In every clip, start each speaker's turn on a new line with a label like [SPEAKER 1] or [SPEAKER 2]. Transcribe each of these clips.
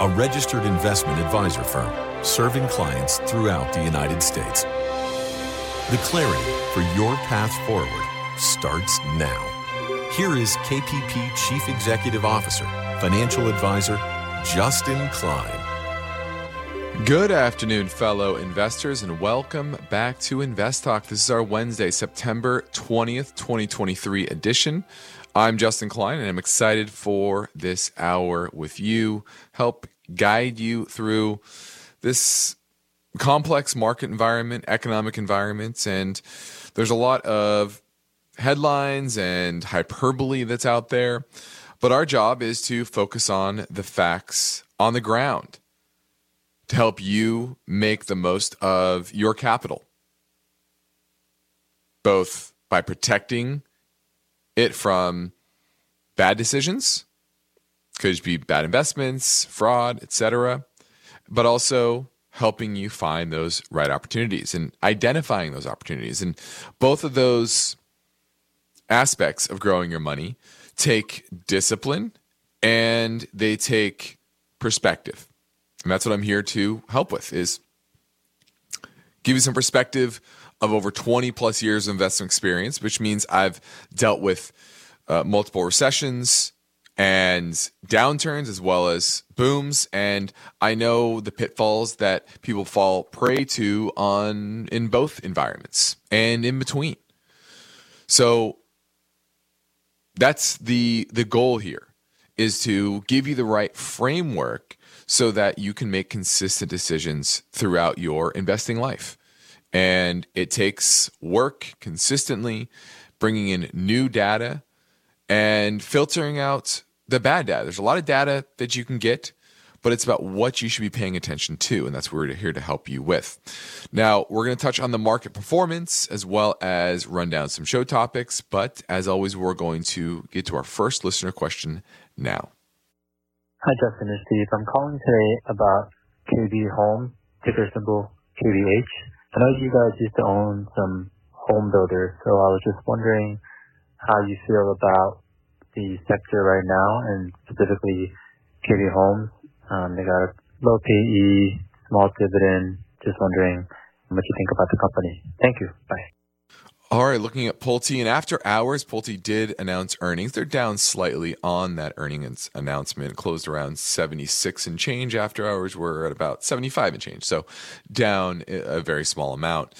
[SPEAKER 1] a registered investment advisor firm serving clients throughout the United States. The clarity for your path forward starts now. Here is KPP Chief Executive Officer, Financial Advisor, Justin Klein.
[SPEAKER 2] Good afternoon, fellow investors, and welcome back to Invest Talk. This is our Wednesday, September 20th, 2023 edition. I'm Justin Klein, and I'm excited for this hour with you, help guide you through this complex market environment, economic environments, and there's a lot of headlines and hyperbole that's out there. But our job is to focus on the facts on the ground to help you make the most of your capital, both by protecting it from bad decisions, could be bad investments, fraud, etc., but also helping you find those right opportunities and identifying those opportunities. And both of those aspects of growing your money take discipline and they take perspective. And that's what I'm here to help with is give you some perspective of over 20 plus years of investment experience, which means I've dealt with uh, multiple recessions and downturns as well as booms. And i know the pitfalls that people fall prey to on in both environments and in between. So that's the the goal here is to give you the right framework so that you can make consistent decisions throughout your investing life and it takes work consistently bringing in new data and filtering out the bad data. There's a lot of data that you can get, but it's about what you should be paying attention to. And that's what we're here to help you with. Now, we're going to touch on the market performance as well as run down some show topics. But as always, we're going to get to our first listener question now.
[SPEAKER 3] Hi, Justin and Steve. I'm calling today about KB Home, ticker symbol KBH. I know you guys used to own some home builders, so I was just wondering how you feel about the sector right now and specifically KB Homes. Um, they got a low PE, small dividend. Just wondering what you think about the company. Thank you. Bye.
[SPEAKER 2] All right, looking at Pulte and after hours, Pulte did announce earnings. They're down slightly on that earnings announcement, closed around 76 and change. After hours, we're at about 75 and change, so down a very small amount.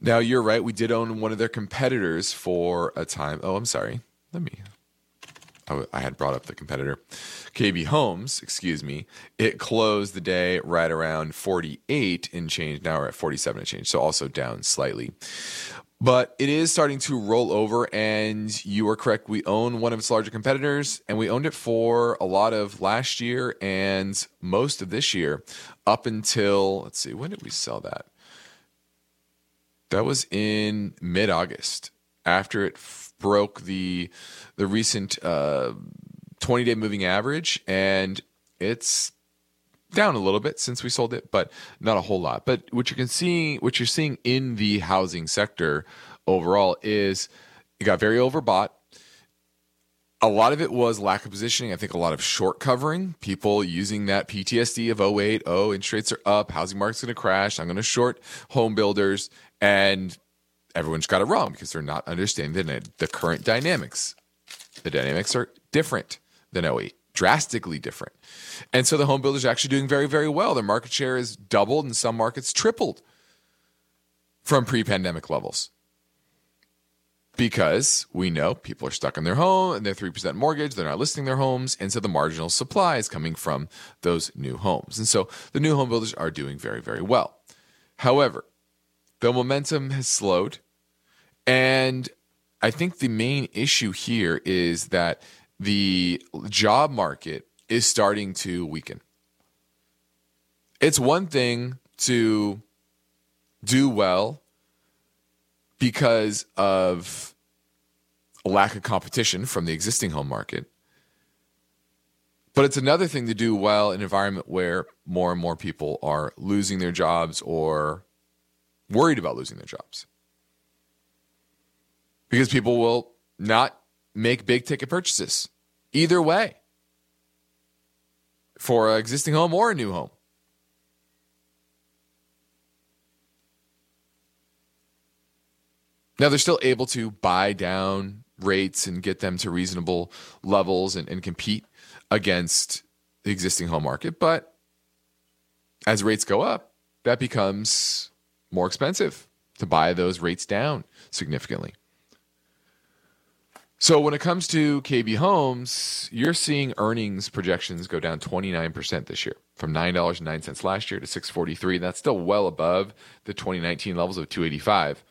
[SPEAKER 2] Now, you're right. We did own one of their competitors for a time. Oh, I'm sorry. Let me. I had brought up the competitor. KB Homes, excuse me. It closed the day right around 48 in change. Now we're at 47 and change. So also down slightly. But it is starting to roll over, and you are correct. We own one of its larger competitors, and we owned it for a lot of last year and most of this year up until, let's see, when did we sell that? That was in mid August after it f- broke the the recent uh, 20 day moving average, and it's down a little bit since we sold it, but not a whole lot. But what you can see, what you're seeing in the housing sector overall is it got very overbought. A lot of it was lack of positioning. I think a lot of short covering, people using that PTSD of 08, oh, interest rates are up, housing market's going to crash, I'm going to short home builders. And everyone's got it wrong because they're not understanding the, the current dynamics. The dynamics are different than 08, drastically different. And so the home builders are actually doing very, very well. Their market share is doubled and some markets tripled from pre pandemic levels. Because we know people are stuck in their home and their 3% mortgage, they're not listing their homes. And so the marginal supply is coming from those new homes. And so the new home builders are doing very, very well. However, the momentum has slowed. And I think the main issue here is that the job market is starting to weaken. it's one thing to do well because of a lack of competition from the existing home market. But it's another thing to do well in an environment where more and more people are losing their jobs or worried about losing their jobs. Because people will not make big ticket purchases either way for an existing home or a new home. Now they're still able to buy down rates and get them to reasonable levels and, and compete against the existing home market. But as rates go up, that becomes more expensive to buy those rates down significantly. So when it comes to KB Homes, you're seeing earnings projections go down 29% this year from $9.09 last year to 643. That's still well above the 2019 levels of 285.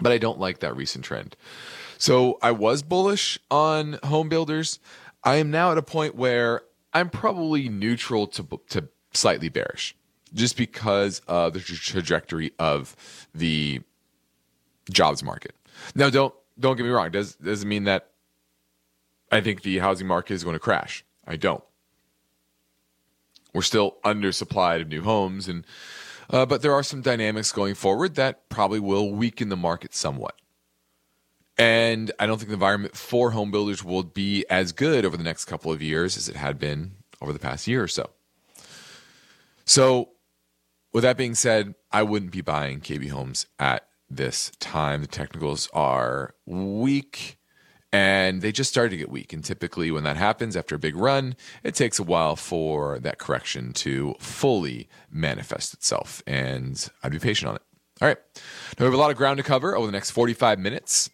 [SPEAKER 2] But I don't like that recent trend. So I was bullish on home builders. I am now at a point where I'm probably neutral to to slightly bearish, just because of the trajectory of the jobs market. Now, don't don't get me wrong. Does doesn't mean that I think the housing market is going to crash. I don't. We're still undersupplied of new homes, and uh, but there are some dynamics going forward that probably will weaken the market somewhat. And I don't think the environment for home builders will be as good over the next couple of years as it had been over the past year or so. So, with that being said, I wouldn't be buying KB Homes at this time. The technicals are weak and they just started to get weak. And typically, when that happens after a big run, it takes a while for that correction to fully manifest itself. And I'd be patient on it. All right. Now we have a lot of ground to cover over the next 45 minutes.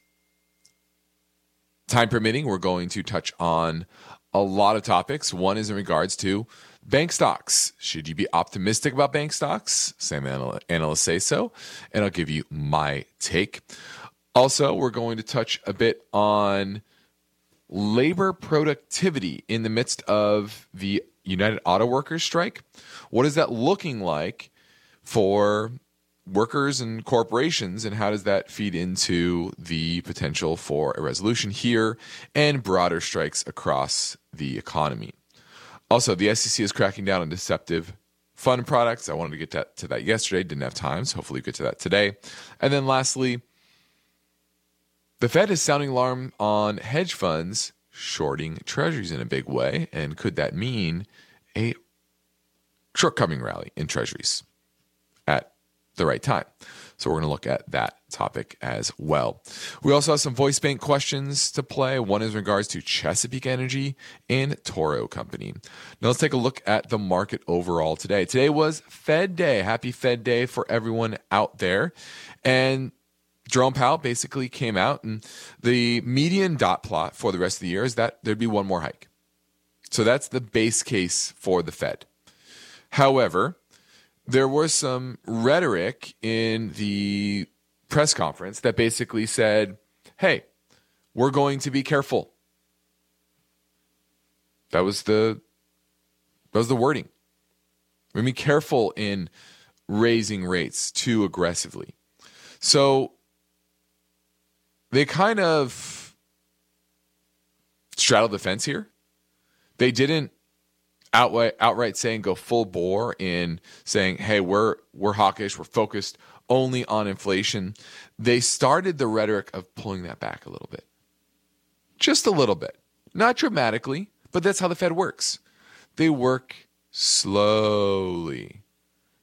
[SPEAKER 2] Time permitting, we're going to touch on a lot of topics. One is in regards to bank stocks. Should you be optimistic about bank stocks? Some analysts say so, and I'll give you my take. Also, we're going to touch a bit on labor productivity in the midst of the United Auto Workers strike. What is that looking like for workers and corporations, and how does that feed into the potential for a resolution here and broader strikes across the economy? Also, the SEC is cracking down on deceptive fund products. I wanted to get to, to that yesterday, didn't have time, so hopefully, you get to that today. And then, lastly, the Fed is sounding alarm on hedge funds shorting treasuries in a big way. And could that mean a short covering rally in treasuries at the right time. So we're going to look at that topic as well. We also have some voice bank questions to play. One is in regards to Chesapeake Energy and Toro Company. Now let's take a look at the market overall today. Today was Fed Day. Happy Fed Day for everyone out there. And Jerome Powell basically came out and the median dot plot for the rest of the year is that there'd be one more hike. So that's the base case for the Fed. However, there was some rhetoric in the press conference that basically said, hey, we're going to be careful. That was the that was the wording. To be careful in raising rates too aggressively. So they kind of straddled the fence here. They didn't outright outright saying go full bore in saying, "Hey, we're we're hawkish. We're focused only on inflation." They started the rhetoric of pulling that back a little bit, just a little bit, not dramatically, but that's how the Fed works. They work slowly.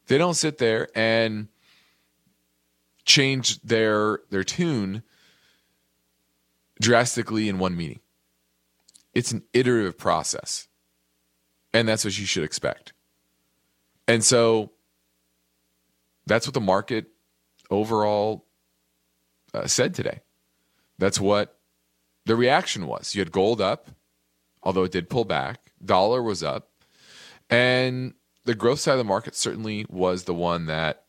[SPEAKER 2] They don't sit there and change their their tune drastically in one meeting. It's an iterative process. And that's what you should expect. And so that's what the market overall uh, said today. That's what the reaction was. You had gold up, although it did pull back, dollar was up, and the growth side of the market certainly was the one that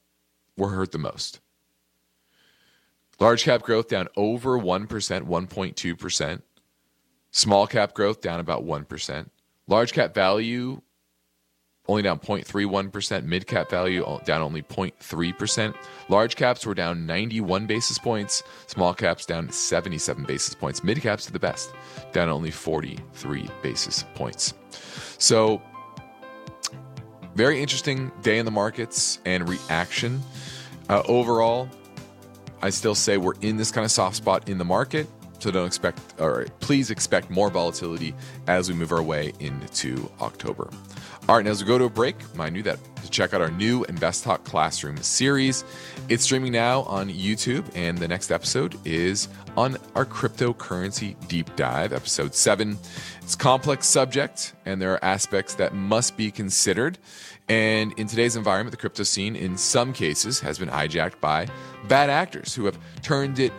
[SPEAKER 2] were hurt the most. Large cap growth down over 1%, 1.2%. Small cap growth down about 1%. Large cap value only down 0.31%. Mid cap value down only 0.3%. Large caps were down 91 basis points. Small caps down 77 basis points. Mid caps are the best, down only 43 basis points. So, very interesting day in the markets and reaction. Uh, overall, I still say we're in this kind of soft spot in the market. So don't expect, or please expect more volatility as we move our way into October. All right, now as we go to a break, remind you that to check out our new Invest Talk Classroom series. It's streaming now on YouTube, and the next episode is on our cryptocurrency deep dive, episode seven. It's complex subject, and there are aspects that must be considered. And in today's environment, the crypto scene, in some cases, has been hijacked by bad actors who have turned it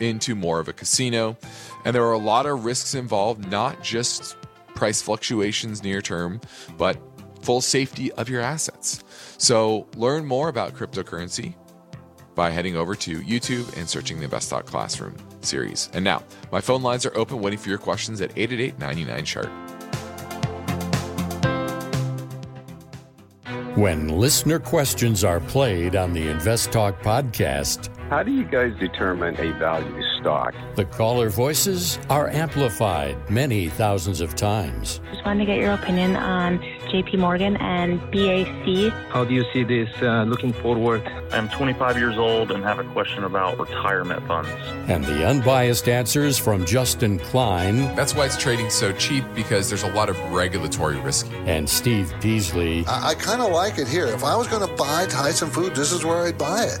[SPEAKER 2] into more of a casino. And there are a lot of risks involved, not just price fluctuations near term, but full safety of your assets. So learn more about cryptocurrency by heading over to YouTube and searching the Invest Talk Classroom series. And now, my phone lines are open, waiting for your questions at 888 99 chart.
[SPEAKER 4] When listener questions are played on the Invest Talk podcast,
[SPEAKER 5] how do you guys determine a value stock?
[SPEAKER 4] The caller voices are amplified many thousands of times.
[SPEAKER 6] Just wanted to get your opinion on JP Morgan and BAC.
[SPEAKER 7] How do you see this uh, looking forward?
[SPEAKER 8] I'm 25 years old and have a question about retirement funds.
[SPEAKER 4] And the unbiased answers from Justin Klein.
[SPEAKER 2] That's why it's trading so cheap because there's a lot of regulatory risk.
[SPEAKER 4] And Steve Peasley.
[SPEAKER 9] I, I kind of like it here. If I was going to buy Tyson Food, this is where I'd buy it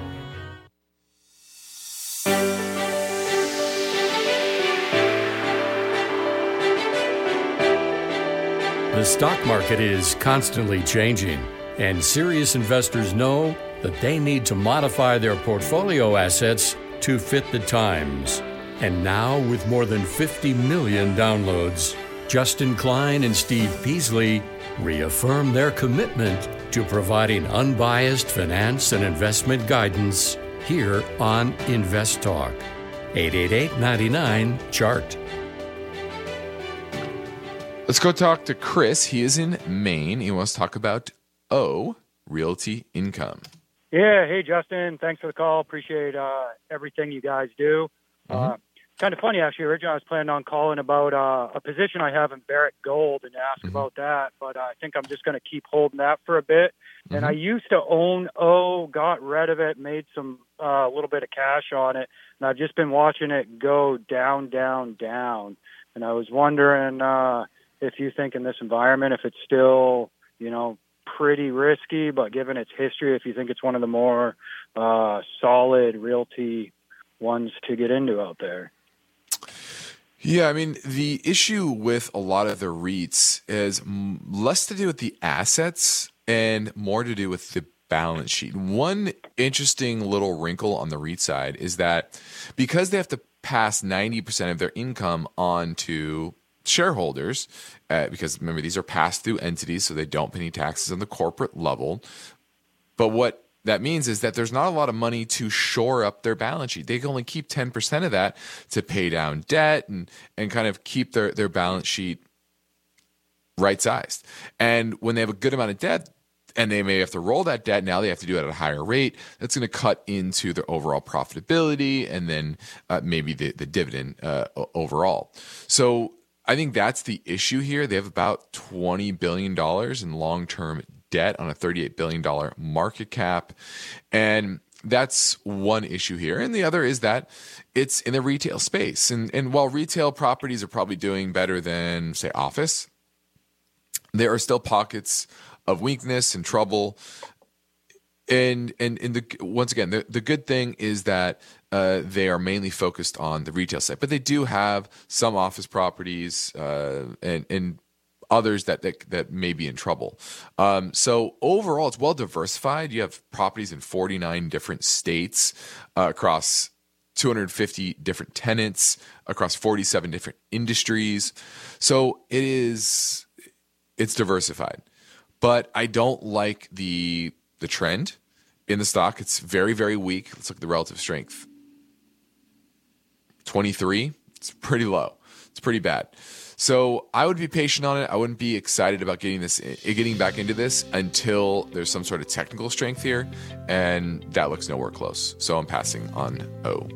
[SPEAKER 4] The stock market is constantly changing, and serious investors know that they need to modify their portfolio assets to fit the times. And now, with more than 50 million downloads, Justin Klein and Steve Peasley reaffirm their commitment to providing unbiased finance and investment guidance here on Invest Talk. 888 99 Chart.
[SPEAKER 2] Let's go talk to Chris. He is in Maine. He wants to talk about O Realty Income.
[SPEAKER 10] Yeah. Hey, Justin. Thanks for the call. Appreciate uh, everything you guys do. Mm-hmm. Uh, kind of funny, actually. Originally, I was planning on calling about uh, a position I have in Barrick Gold and ask mm-hmm. about that, but I think I'm just going to keep holding that for a bit. Mm-hmm. And I used to own O, got rid of it, made some a uh, little bit of cash on it, and I've just been watching it go down, down, down. And I was wondering uh, if you think in this environment, if it's still, you know, pretty risky, but given its history, if you think it's one of the more uh, solid realty ones to get into out there.
[SPEAKER 2] Yeah, I mean, the issue with a lot of the REITs is less to do with the assets and more to do with the balance sheet. One interesting little wrinkle on the REIT side is that because they have to pass 90% of their income on to shareholders, uh, because remember, these are pass through entities, so they don't pay any taxes on the corporate level. But what that means is that there's not a lot of money to shore up their balance sheet. They can only keep 10% of that to pay down debt and, and kind of keep their, their balance sheet right sized. And when they have a good amount of debt, and they may have to roll that debt now they have to do it at a higher rate that's going to cut into their overall profitability and then uh, maybe the, the dividend uh, overall so I think that's the issue here. They have about $20 billion in long term debt on a $38 billion market cap. And that's one issue here. And the other is that it's in the retail space. And, and while retail properties are probably doing better than, say, office, there are still pockets of weakness and trouble. And and and the once again, the, the good thing is that uh, they are mainly focused on the retail side, but they do have some office properties uh, and, and others that, that that may be in trouble. Um, so overall, it's well diversified. You have properties in 49 different states uh, across 250 different tenants across 47 different industries. So it is it's diversified. But I don't like the the trend in the stock. It's very very weak. Let's look at the relative strength. 23, it's pretty low. It's pretty bad. So I would be patient on it. I wouldn't be excited about getting this, eh, getting back into this until there's some sort of technical strength here, and that looks nowhere close. So I'm passing on O.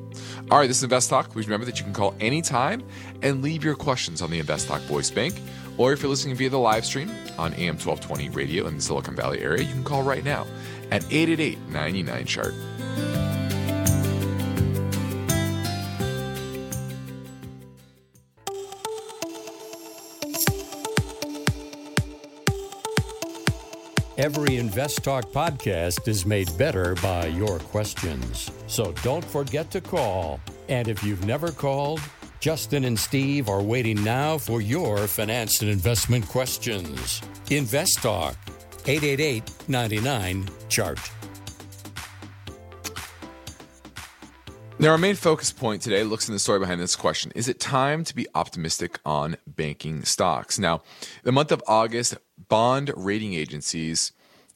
[SPEAKER 2] All right, this is Invest Talk. Please remember that you can call anytime and leave your questions on the Invest Talk Voice Bank. Or if you're listening via the live stream on AM 1220 radio in the Silicon Valley area, you can call right now at 888 99 Chart.
[SPEAKER 4] Every Invest Talk podcast is made better by your questions. So don't forget to call. And if you've never called, Justin and Steve are waiting now for your finance and investment questions. Invest Talk, 888 99 Chart.
[SPEAKER 2] Now, our main focus point today looks in the story behind this question Is it time to be optimistic on banking stocks? Now, the month of August, bond rating agencies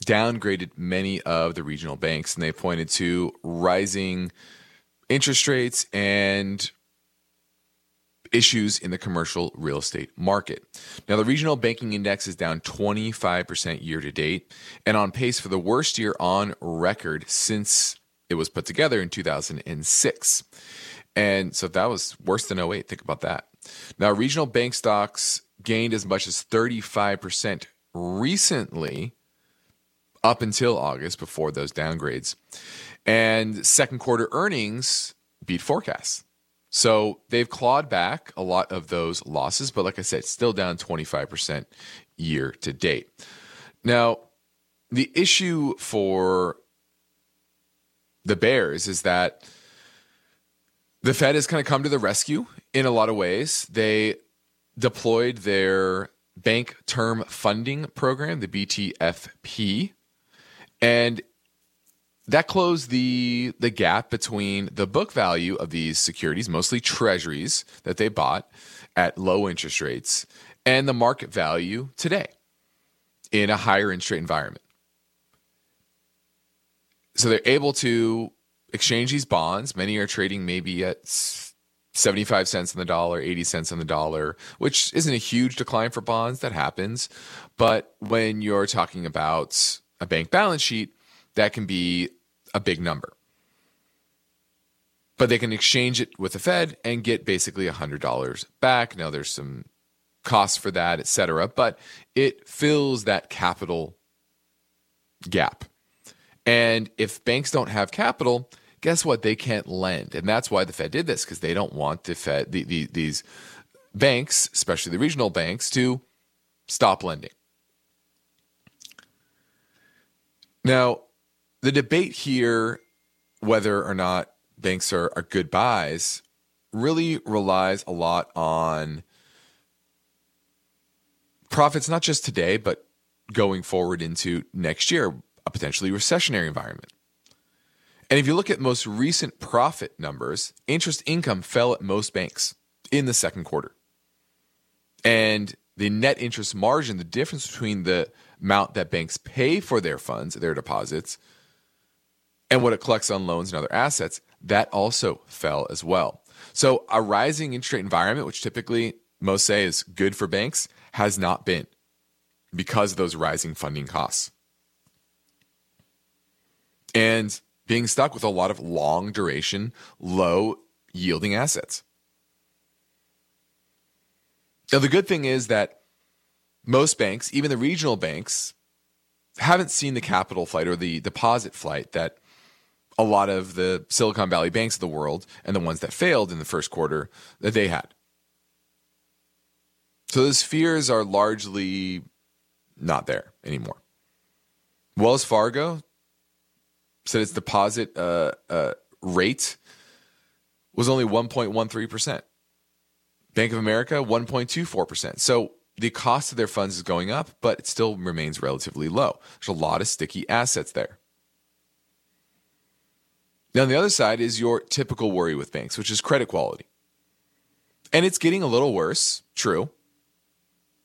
[SPEAKER 2] downgraded many of the regional banks, and they pointed to rising interest rates and issues in the commercial real estate market. Now, the regional banking index is down 25% year to date and on pace for the worst year on record since it was put together in 2006. And so that was worse than 08. Think about that. Now, regional bank stocks gained as much as 35% recently up until August before those downgrades. And second quarter earnings beat forecasts. So they've clawed back a lot of those losses, but like I said, still down 25% year to date. Now, the issue for the Bears is that the Fed has kind of come to the rescue in a lot of ways. They deployed their bank term funding program, the BTFP, and that closed the the gap between the book value of these securities, mostly treasuries that they bought at low interest rates, and the market value today in a higher interest rate environment. So they're able to exchange these bonds. Many are trading maybe at 75 cents on the dollar, 80 cents on the dollar, which isn't a huge decline for bonds. That happens. But when you're talking about a bank balance sheet, that can be a big number. But they can exchange it with the Fed and get basically $100 back. Now, there's some costs for that, et cetera, but it fills that capital gap. And if banks don't have capital, guess what? They can't lend. And that's why the Fed did this, because they don't want the Fed, the, the, these banks, especially the regional banks, to stop lending. Now, the debate here, whether or not banks are, are good buys, really relies a lot on profits, not just today, but going forward into next year, a potentially recessionary environment. And if you look at most recent profit numbers, interest income fell at most banks in the second quarter. And the net interest margin, the difference between the amount that banks pay for their funds, their deposits, and what it collects on loans and other assets, that also fell as well. So a rising interest rate environment, which typically most say is good for banks, has not been because of those rising funding costs. And being stuck with a lot of long duration, low yielding assets. Now, the good thing is that most banks, even the regional banks, haven't seen the capital flight or the deposit flight that a lot of the Silicon Valley banks of the world and the ones that failed in the first quarter that they had. So those fears are largely not there anymore. Wells Fargo said its deposit uh, uh, rate was only 1.13%. Bank of America, 1.24%. So the cost of their funds is going up, but it still remains relatively low. There's a lot of sticky assets there. Now, on the other side is your typical worry with banks, which is credit quality. And it's getting a little worse, true.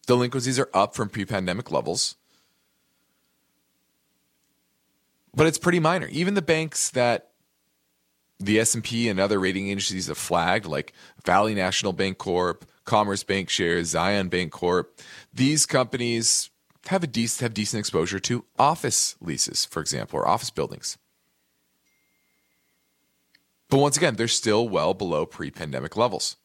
[SPEAKER 2] Delinquencies are up from pre pandemic levels. But it's pretty minor. Even the banks that the S&P and other rating agencies have flagged like Valley National Bancorp, Commerce Bancshares, Zion Bank Corp, these companies have a decent have decent exposure to office leases, for example, or office buildings. But once again, they're still well below pre-pandemic levels.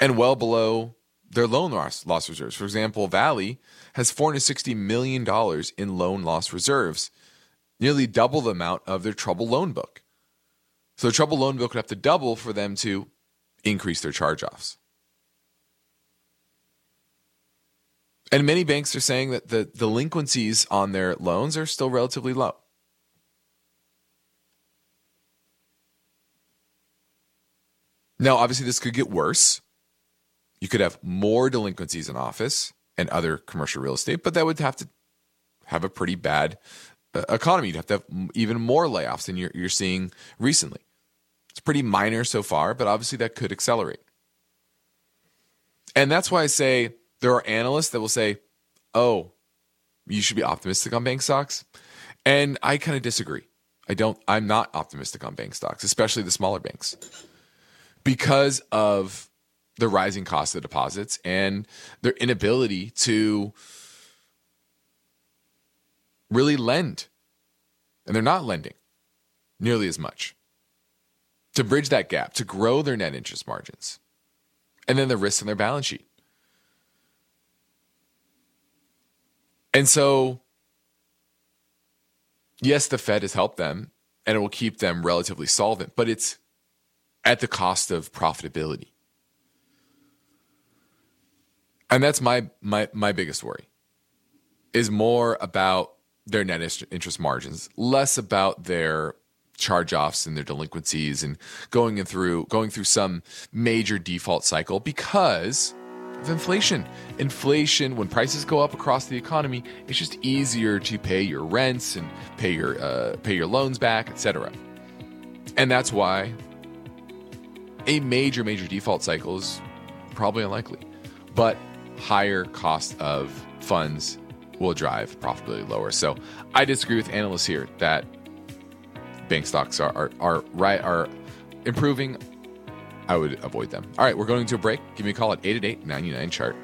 [SPEAKER 2] And well below their loan loss, loss reserves. For example, Valley has $460 million in loan loss reserves, nearly double the amount of their trouble loan book. So the trouble loan book would have to double for them to increase their charge offs. And many banks are saying that the delinquencies on their loans are still relatively low. Now, obviously, this could get worse. You could have more delinquencies in office and other commercial real estate, but that would have to have a pretty bad uh, economy. You'd have to have even more layoffs than you're, you're seeing recently. It's pretty minor so far, but obviously that could accelerate. And that's why I say there are analysts that will say, oh, you should be optimistic on bank stocks. And I kind of disagree. I don't, I'm not optimistic on bank stocks, especially the smaller banks, because of the rising cost of deposits and their inability to really lend. And they're not lending nearly as much to bridge that gap, to grow their net interest margins, and then the risks on their balance sheet. And so, yes, the Fed has helped them and it will keep them relatively solvent, but it's at the cost of profitability. And that's my my my biggest worry. Is more about their net interest margins, less about their charge-offs and their delinquencies and going through going through some major default cycle because of inflation. Inflation, when prices go up across the economy, it's just easier to pay your rents and pay your uh, pay your loans back, etc. And that's why a major major default cycle is probably unlikely. But higher cost of funds will drive profitability lower. So I disagree with analysts here that bank stocks are, are, are right are improving. I would avoid them. All right, we're going to a break. Give me a call at 888 99 chart.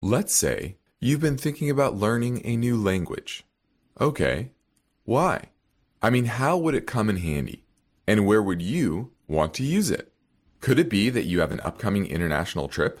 [SPEAKER 1] Let's say you've been thinking about learning a new language. Okay, why? I mean, how would it come in handy? And where would you want to use it? Could it be that you have an upcoming international trip?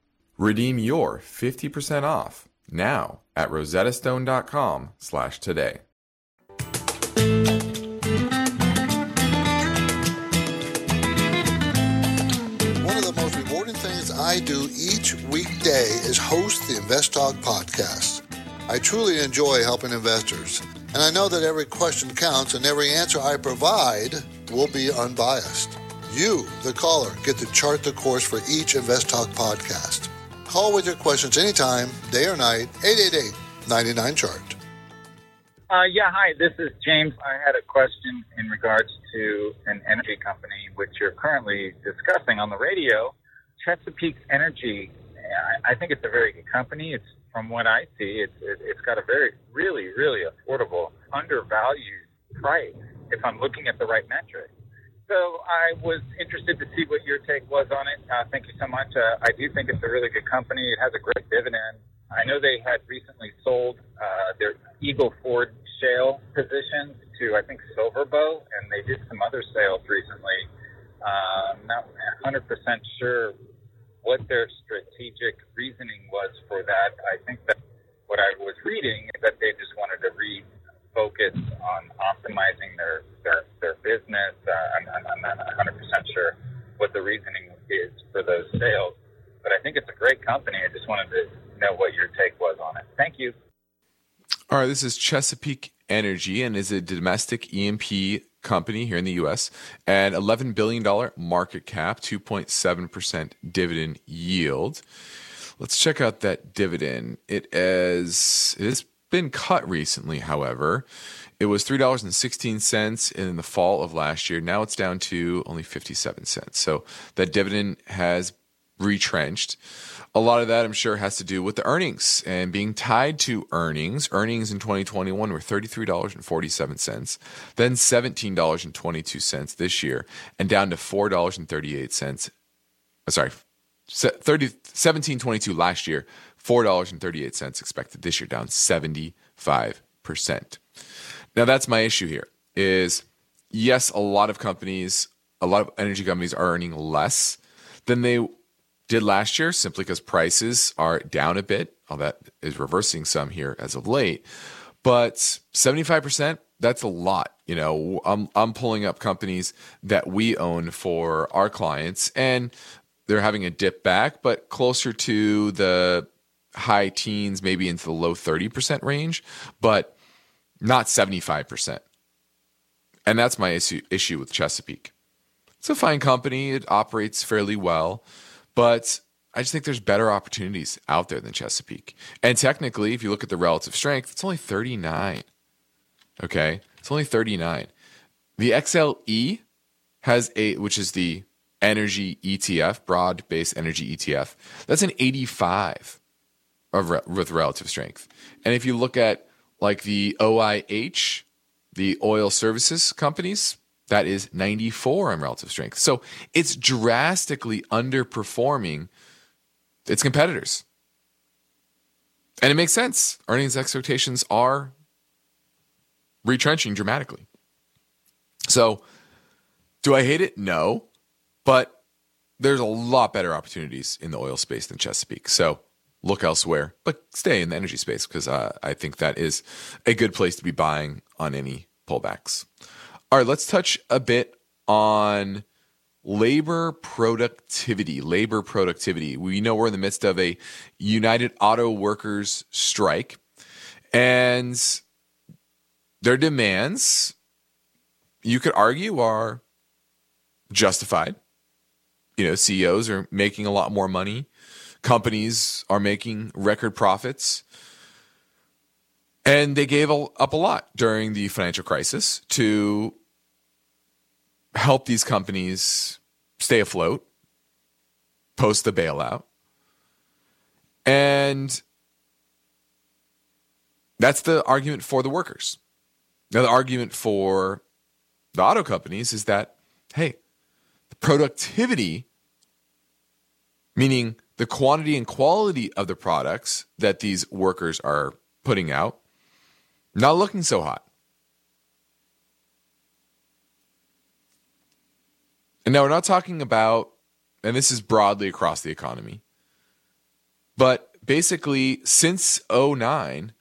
[SPEAKER 1] Redeem your 50% off now at rosettastone.com slash today.
[SPEAKER 9] One of the most rewarding things I do each weekday is host the Invest Talk podcast. I truly enjoy helping investors, and I know that every question counts and every answer I provide will be unbiased. You, the caller, get to chart the course for each Invest Talk podcast. Call with your questions anytime, day or night, 888 99 Chart.
[SPEAKER 11] Uh, yeah, hi, this is James. I had a question in regards to an energy company which you're currently discussing on the radio, Chesapeake Energy. I, think it's a very good company. It's from what I see, it's it, it's got a very really really affordable, undervalued price if I'm looking at the right metrics. So I was interested to see what your take was on it. Uh, thank you so much. Uh, I do think it's a really good company. It has a great dividend. I know they had recently sold uh, their Eagle Ford shale positions to I think SilverBow, and they did some other sales recently. Uh, I'm not 100% sure what their strategic reasoning was for that. I think that what I was reading is that they just wanted to refocus on optimizing their their, their business. Uh, I'm, I'm not 100% sure what the reasoning is for those sales, but I think it's a great company. I just wanted to know what your take was on it. Thank you.
[SPEAKER 2] All right, this is Chesapeake Energy and is a domestic E&P company here in the US and $11 billion market cap, 2.7% dividend yield. Let's check out that dividend. It is it has been cut recently, however. It was $3.16 in the fall of last year. Now it's down to only 57 cents. So that dividend has retrenched. A lot of that, I'm sure, has to do with the earnings and being tied to earnings. Earnings in 2021 were $33.47, then $17.22 this year, and down to $4.38. Uh, sorry, 30, 17.22 last year, $4.38 expected this year, down 75%. Now, that's my issue here is yes, a lot of companies, a lot of energy companies are earning less than they did last year simply because prices are down a bit. All that is reversing some here as of late. But 75%, that's a lot. You know, I'm, I'm pulling up companies that we own for our clients, and they're having a dip back, but closer to the high teens, maybe into the low 30% range, but not 75%. And that's my issue, issue with Chesapeake. It's a fine company, it operates fairly well. But I just think there's better opportunities out there than Chesapeake. And technically, if you look at the relative strength, it's only 39. Okay? It's only 39. The XLE has a, which is the energy ETF, broad based energy ETF, that's an 85 of re- with relative strength. And if you look at like the OIH, the oil services companies, that is 94 on relative strength. So it's drastically underperforming its competitors. And it makes sense. Earnings expectations are retrenching dramatically. So, do I hate it? No. But there's a lot better opportunities in the oil space than Chesapeake. So, look elsewhere, but stay in the energy space because uh, I think that is a good place to be buying on any pullbacks. All right, let's touch a bit on labor productivity. Labor productivity. We know we're in the midst of a United Auto Workers strike, and their demands, you could argue, are justified. You know, CEOs are making a lot more money, companies are making record profits. And they gave up a lot during the financial crisis to help these companies stay afloat post the bailout. And that's the argument for the workers. Now, the argument for the auto companies is that, hey, the productivity, meaning the quantity and quality of the products that these workers are putting out, not looking so hot. And now we're not talking about, and this is broadly across the economy, but basically since 09,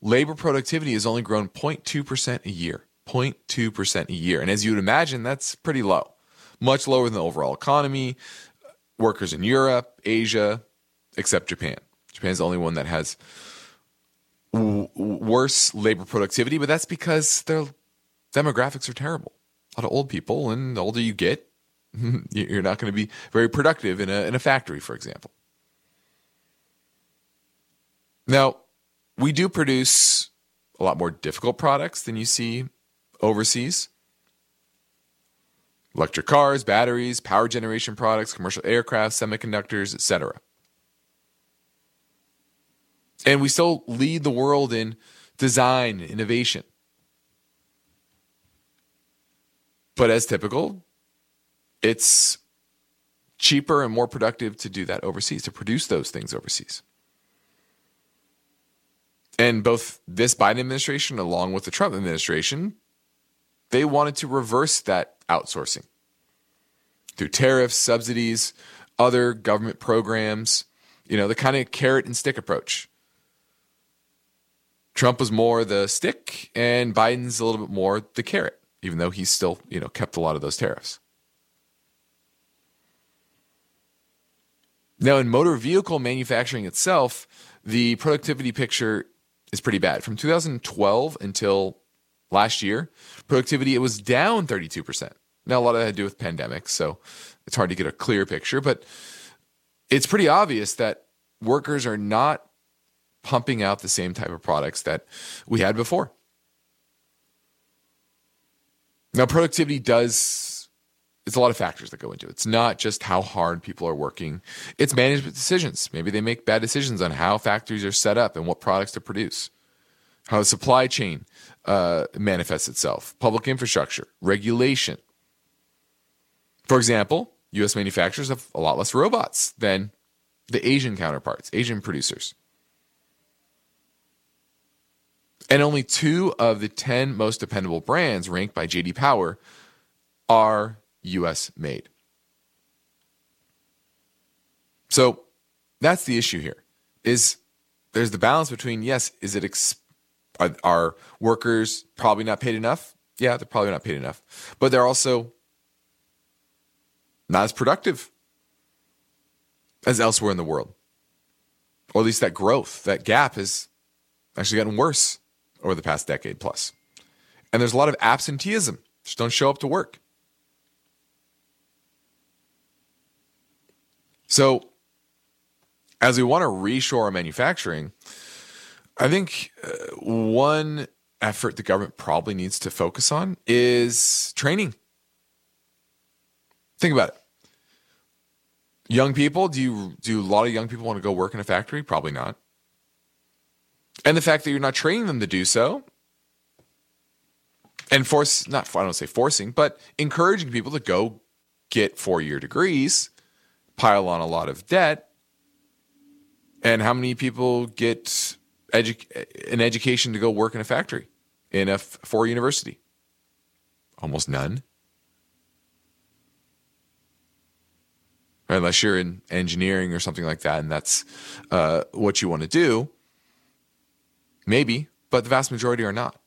[SPEAKER 2] labor productivity has only grown 0.2% a year. 0.2% a year. And as you would imagine, that's pretty low, much lower than the overall economy. Workers in Europe, Asia, except Japan. Japan's the only one that has w- worse labor productivity, but that's because their demographics are terrible. A lot of old people, and the older you get, you're not going to be very productive in a, in a factory, for example. Now, we do produce a lot more difficult products than you see overseas. Electric cars, batteries, power generation products, commercial aircraft, semiconductors, etc. And we still lead the world in design, innovation. But as typical, it's cheaper and more productive to do that overseas, to produce those things overseas. And both this Biden administration, along with the Trump administration, they wanted to reverse that outsourcing through tariffs, subsidies, other government programs, you know, the kind of carrot and stick approach. Trump was more the stick, and Biden's a little bit more the carrot, even though he's still, you know, kept a lot of those tariffs. Now, in motor vehicle manufacturing itself, the productivity picture is pretty bad. From 2012 until last year, productivity it was down 32%. Now a lot of that had to do with pandemic, so it's hard to get a clear picture, but it's pretty obvious that workers are not pumping out the same type of products that we had before. Now productivity does it's a lot of factors that go into it. It's not just how hard people are working. It's management decisions. Maybe they make bad decisions on how factories are set up and what products to produce, how the supply chain uh, manifests itself, public infrastructure, regulation. For example, U.S. manufacturers have a lot less robots than the Asian counterparts, Asian producers. And only two of the 10 most dependable brands ranked by JD Power are US made. So that's the issue here is there's the balance between yes, is it ex- are, are workers probably not paid enough? Yeah, they're probably not paid enough. But they're also not as productive as elsewhere in the world. Or at least that growth, that gap has actually gotten worse over the past decade plus. And there's a lot of absenteeism. Just don't show up to work. So, as we want to reshore our manufacturing, I think uh, one effort the government probably needs to focus on is training. Think about it. Young people, do you do a lot of young people want to go work in a factory? Probably not. And the fact that you're not training them to do so and force not I don't say forcing, but encouraging people to go get four-year degrees pile on a lot of debt. And how many people get edu- an education to go work in a factory in a f- four university? Almost none. Unless you're in engineering or something like that, and that's uh, what you want to do. Maybe, but the vast majority are not.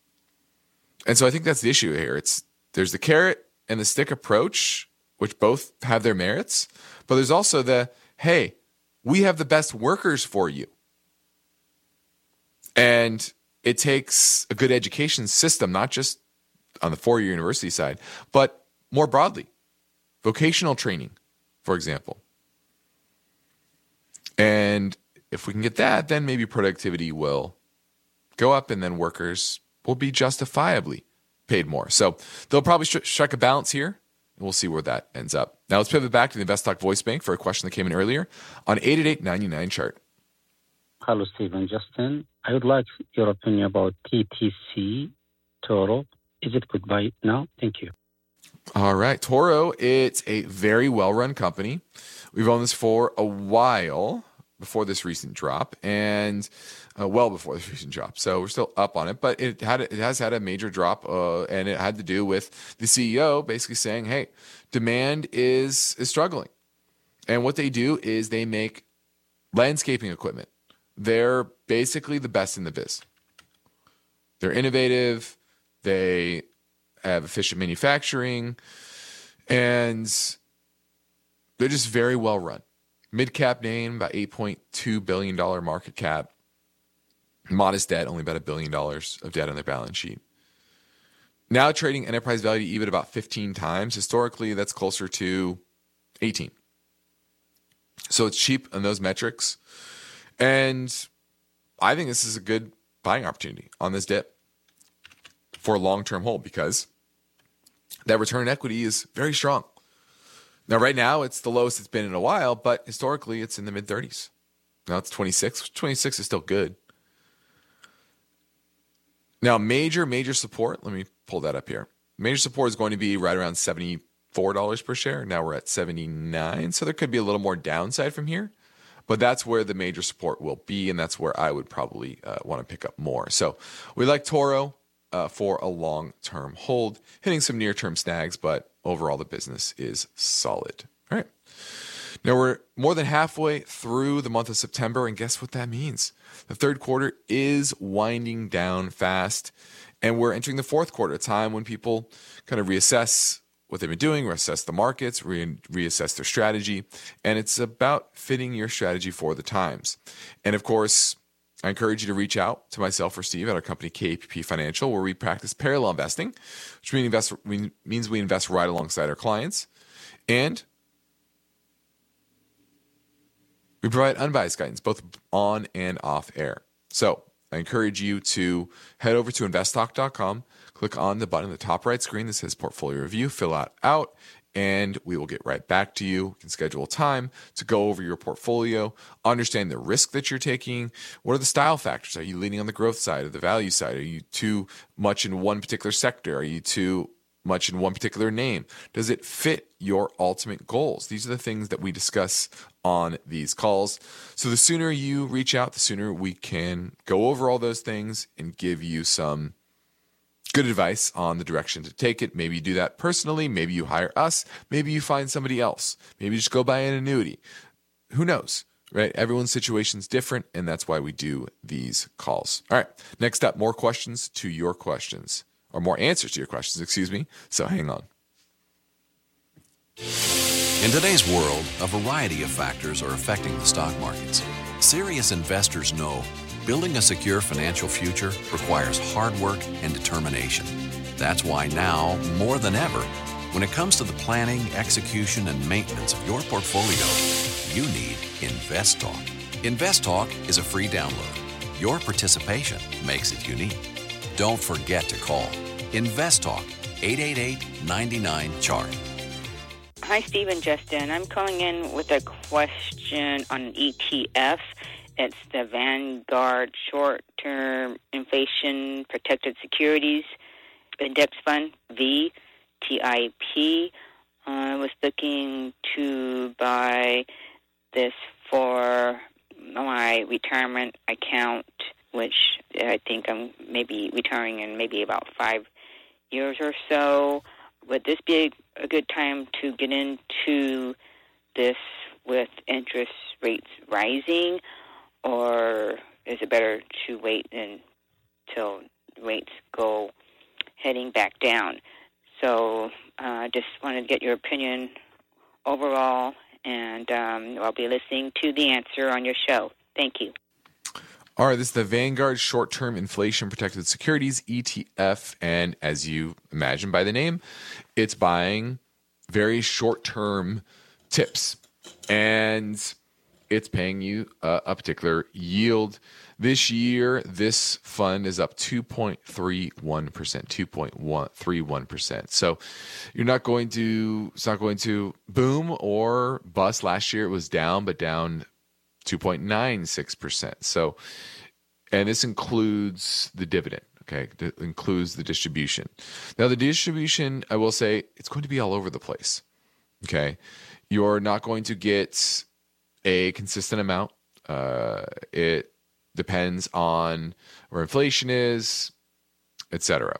[SPEAKER 2] And so I think that's the issue here. It's there's the carrot and the stick approach, which both have their merits, but there's also the hey, we have the best workers for you. And it takes a good education system, not just on the four year university side, but more broadly, vocational training, for example. And if we can get that, then maybe productivity will go up and then workers will be justifiably paid more. So they'll probably strike a balance here we'll see where that ends up. Now let's pivot back to the InvestTalk voice bank for a question that came in earlier on 888 chart.
[SPEAKER 12] Hello, Steve and Justin. I would like your opinion about TTC Toro. Is it good buy now? Thank you.
[SPEAKER 2] All right. Toro, it's a very well run company. We've owned this for a while before this recent drop and uh, well before this recent drop. So we're still up on it, but it had it has had a major drop, uh, and it had to do with the CEO basically saying, "Hey, demand is is struggling," and what they do is they make landscaping equipment. They're basically the best in the biz. They're innovative. They have efficient manufacturing, and they're just very well run mid cap name, about $8.2 billion market cap. Modest debt, only about a billion dollars of debt on their balance sheet. Now trading enterprise value to EBIT about 15 times. Historically, that's closer to 18. So it's cheap on those metrics. And I think this is a good buying opportunity on this dip for a long term hold because that return equity is very strong. Now, right now, it's the lowest it's been in a while, but historically, it's in the mid 30s. Now it's 26. 26 is still good. Now, major, major support, let me pull that up here. Major support is going to be right around $74 per share. Now we're at 79. So there could be a little more downside from here, but that's where the major support will be. And that's where I would probably uh, want to pick up more. So we like Toro uh, for a long term hold, hitting some near term snags, but overall the business is solid. All right. Now we're more than halfway through the month of September, and guess what that means? The third quarter is winding down fast, and we're entering the fourth quarter, a time when people kind of reassess what they've been doing, reassess the markets, re- reassess their strategy, and it's about fitting your strategy for the times. And of course, I encourage you to reach out to myself or Steve at our company KPP Financial, where we practice parallel investing, which means, invest, means we invest right alongside our clients. And we provide unbiased guidance, both on and off air. So I encourage you to head over to investtalk.com, click on the button in the top right screen that says portfolio review, fill out out, and we will get right back to you. You can schedule time to go over your portfolio, understand the risk that you're taking. What are the style factors? Are you leaning on the growth side or the value side? Are you too much in one particular sector? Are you too much in one particular name? Does it fit your ultimate goals? These are the things that we discuss on these calls. So the sooner you reach out, the sooner we can go over all those things and give you some good advice on the direction to take it. Maybe you do that personally. Maybe you hire us. Maybe you find somebody else. Maybe you just go buy an annuity. Who knows? Right? Everyone's situation is different, and that's why we do these calls. All right. Next up, more questions to your questions or more answers to your questions, excuse me. So hang on.
[SPEAKER 1] In today's world, a variety of factors are affecting the stock markets. Serious investors know building a secure financial future requires hard work and determination. That's why now, more than ever, when it comes to the planning, execution, and maintenance of your portfolio, you need InvestTalk. InvestTalk is a free download. Your participation makes it unique don't forget to call Invest Talk 888 99 Chart.
[SPEAKER 13] Hi, Steve and Justin. I'm calling in with a question on ETF. It's the Vanguard Short Term Inflation Protected Securities Index Fund, VTIP. Uh, I was looking to buy this for my retirement account which I think I'm maybe retiring in maybe about five years or so. Would this be a, a good time to get into this with interest rates rising, or is it better to wait until rates go heading back down? So I uh, just wanted to get your opinion overall, and um, I'll be listening to the answer on your show. Thank you.
[SPEAKER 2] All right, this is the Vanguard Short Term Inflation Protected Securities ETF. And as you imagine by the name, it's buying very short term tips. And it's paying you a, a, particular yield. This year, this fund is up 2.31%, 2.31%. So you're not going to, it's not going to boom or bust. Last year it was down, but down 2.96%. So, and this includes the dividend. Okay, it includes the distribution. Now, the distribution, I will say, it's going to be all over the place. Okay, you're not going to get a consistent amount. Uh, it depends on where inflation is, etc.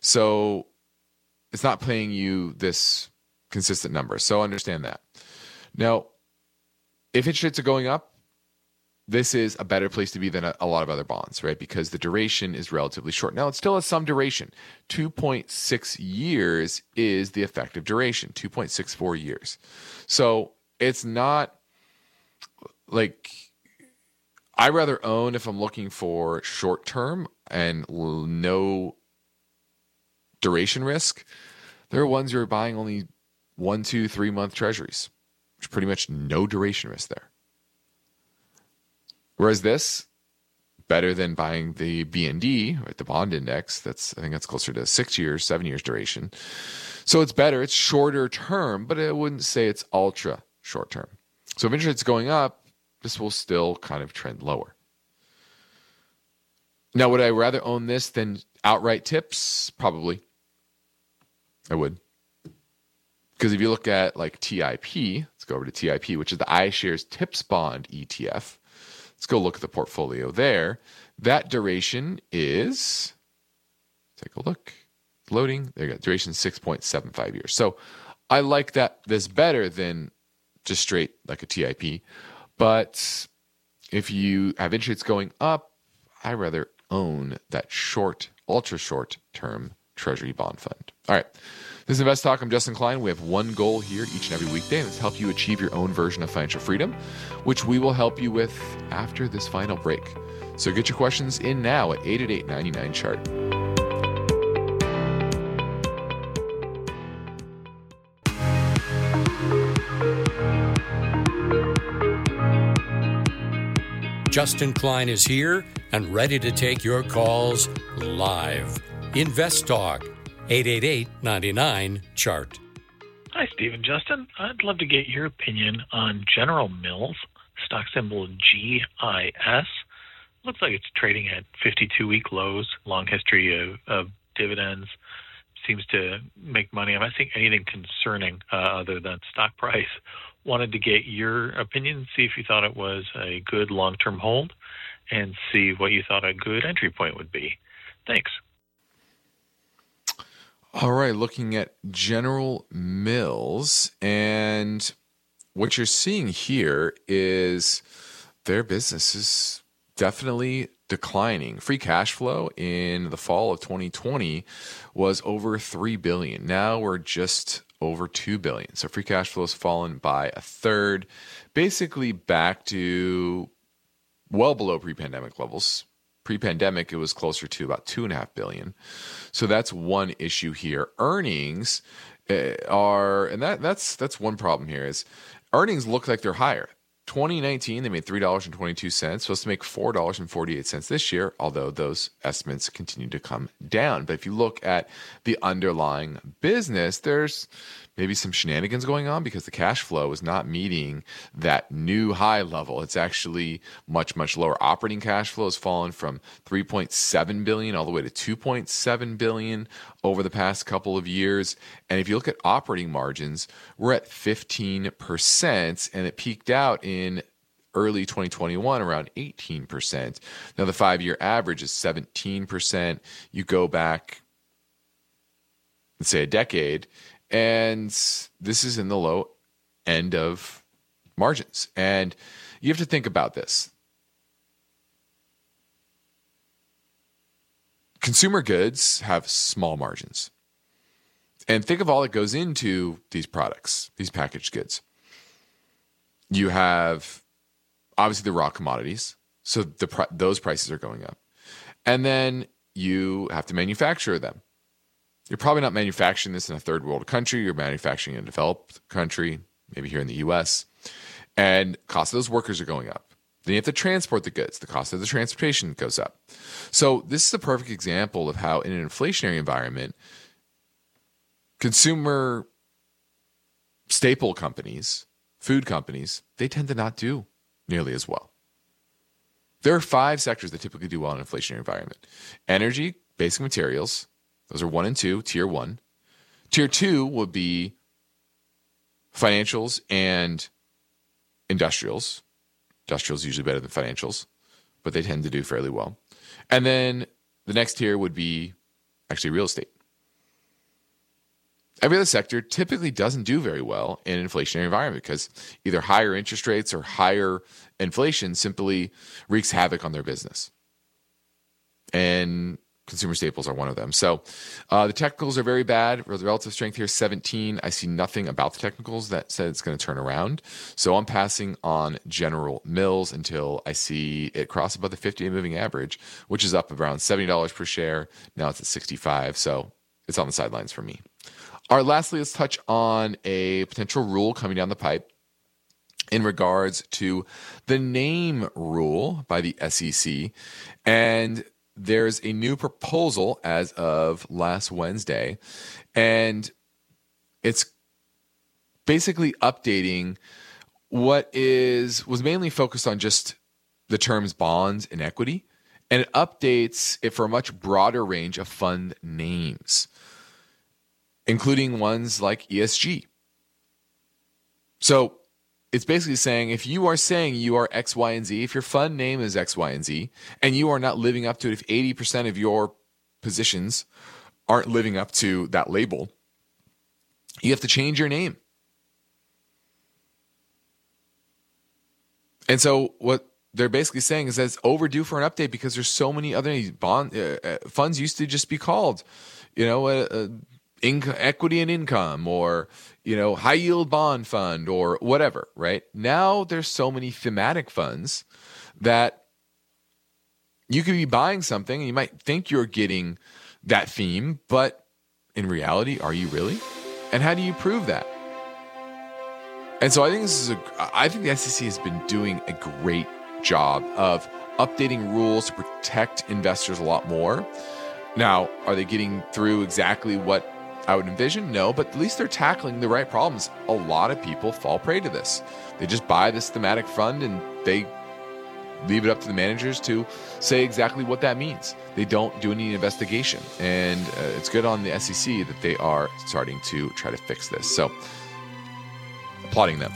[SPEAKER 2] So, it's not paying you this consistent number. So, understand that. Now, if interest rates are going up, this is a better place to be than a, a, lot of other bonds, right? Because the duration is relatively short. Now, it still has some duration. 2.6 years is the effective duration, 2.64 years. So it's not like I rather own if I'm looking for short term and no duration risk. There are ones you're buying only one, two, three month treasuries, which pretty much no duration risk there. Whereas this, better than buying the BND, right, the bond index. That's I think that's closer to six years, seven years duration. So it's better. It's shorter term, but I wouldn't say it's ultra short term. So if interest rates going up, this will still kind of trend lower. Now, would I rather own this than outright tips? Probably. I would. Because if you look at like TIP, let's go over to TIP, which is the iShares Tips Bond ETF. Let's go look at the portfolio there. That duration is, take a look, loading. There you go. Duration 6.75 years. So I like that this better than just straight like a TIP. But if you have interest rates going up, I rather own that short, ultra short term treasury bond fund. All right. This is Invest Talk. I'm Justin Klein. We have one goal here each and every weekday, and it's help you achieve your own version of financial freedom, which we will help you with after this final break. So get your questions in now at 888 99 chart.
[SPEAKER 4] Justin Klein is here and ready to take your calls live. Invest Talk, 888 99 Chart.
[SPEAKER 14] Hi, Steve and Justin. I'd love to get your opinion on General Mills, stock symbol GIS. Looks like it's trading at 52 week lows, long history of, of dividends. Seems to make money. I'm not seeing anything concerning uh, other than stock price. Wanted to get your opinion, see if you thought it was a good long term hold, and see what you thought a good entry point would be. Thanks.
[SPEAKER 2] All right, looking at General Mills, and what you're seeing here is their business is definitely declining. Free cash flow in the fall of 2020 was over 3 billion. Now we're just over 2 billion. So free cash flow has fallen by a third, basically back to well below pre-pandemic levels. Pre-pandemic, it was closer to about two and a half billion. So that's one issue here. Earnings uh, are, and that that's that's one problem here is earnings look like they're higher. 2019, they made $3.22, supposed to make $4.48 this year, although those estimates continue to come down. But if you look at the underlying business, there's maybe some shenanigans going on because the cash flow is not meeting that new high level. It's actually much, much lower. Operating cash flow has fallen from 3.7 billion all the way to 2.7 billion over the past couple of years. And if you look at operating margins, we're at 15%, and it peaked out in early 2021 around 18%. Now the 5-year average is 17%. You go back say a decade and this is in the low end of margins. And you have to think about this. Consumer goods have small margins. And think of all that goes into these products, these packaged goods. You have obviously the raw commodities, so the those prices are going up. And then you have to manufacture them. You're probably not manufacturing this in a third world country. You're manufacturing in a developed country, maybe here in the US. And cost of those workers are going up. Then you have to transport the goods. The cost of the transportation goes up. So this is a perfect example of how in an inflationary environment, consumer staple companies, food companies, they tend to not do nearly as well. There are five sectors that typically do well in an inflationary environment. Energy, basic materials, those are one and two, tier one. Tier two would be financials and industrials. Industrials usually better than financials, but they tend to do fairly well. And then the next tier would be actually real estate. Every other sector typically doesn't do very well in an inflationary environment because either higher interest rates or higher inflation simply wreaks havoc on their business. And consumer staples are one of them. So uh, the technicals are very bad. Relative strength here 17. I see nothing about the technicals that said it's going to turn around. So I'm passing on General Mills until I see it cross above the 50 day moving average, which is up around $70 per share. Now it's at 65. So it's on the sidelines for me. All right, lastly, let's touch on a potential rule coming down the pipe in regards to the name rule by the SEC. And there's a new proposal as of last Wednesday, and it's basically updating what is was mainly focused on just the terms bonds and equity, and it updates it for a much broader range of fund names, including ones like ESG. So it's basically saying if you are saying you are X, Y, and Z, if your fund name is X, Y, and Z, and you are not living up to it, if 80% of your positions aren't living up to that label, you have to change your name. And so what they're basically saying is that it's overdue for an update because there's so many other bond uh, uh funds used to just be called, you know, uh, uh, equity and income or you know, high yield bond fund or whatever, right? Now there's so many thematic funds that you could be buying something and you might think you're getting that theme, but in reality, are you really? And how do you prove that? And so I think this is a I think the SEC has been doing a great job of updating rules to protect investors a lot more. Now, are they getting through exactly what I would envision no, but at least they're tackling the right problems. A lot of people fall prey to this. They just buy this thematic fund and they leave it up to the managers to say exactly what that means. They don't do any investigation. And uh, it's good on the SEC that they are starting to try to fix this. So, applauding them.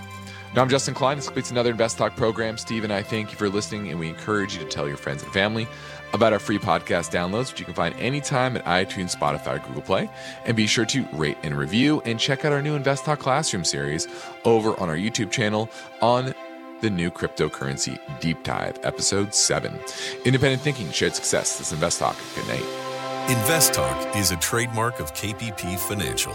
[SPEAKER 2] Now, I'm Justin Klein. This completes another Invest Talk program. Steve and I thank you for listening, and we encourage you to tell your friends and family about our free podcast downloads, which you can find anytime at iTunes, Spotify, Google Play. And be sure to rate and review and check out our new Invest Talk Classroom series over on our YouTube channel on the new cryptocurrency deep dive, episode 7. Independent thinking, shared success. This is Invest Talk. Good night.
[SPEAKER 1] Invest Talk is a trademark of KPP Financial.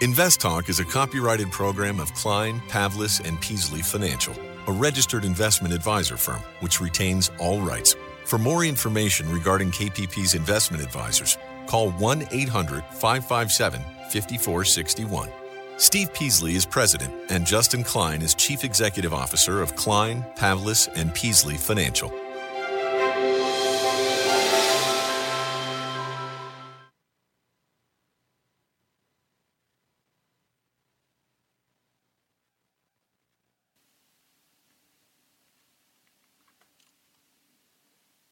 [SPEAKER 1] Invest Talk is a copyrighted program of Klein, Pavlis, and Peasley Financial, a registered investment advisor firm which retains all rights. For more information regarding KPP's investment advisors, Call 1 800 557 5461. Steve Peasley is president, and Justin Klein is chief executive officer of Klein, Pavlis, and Peasley Financial.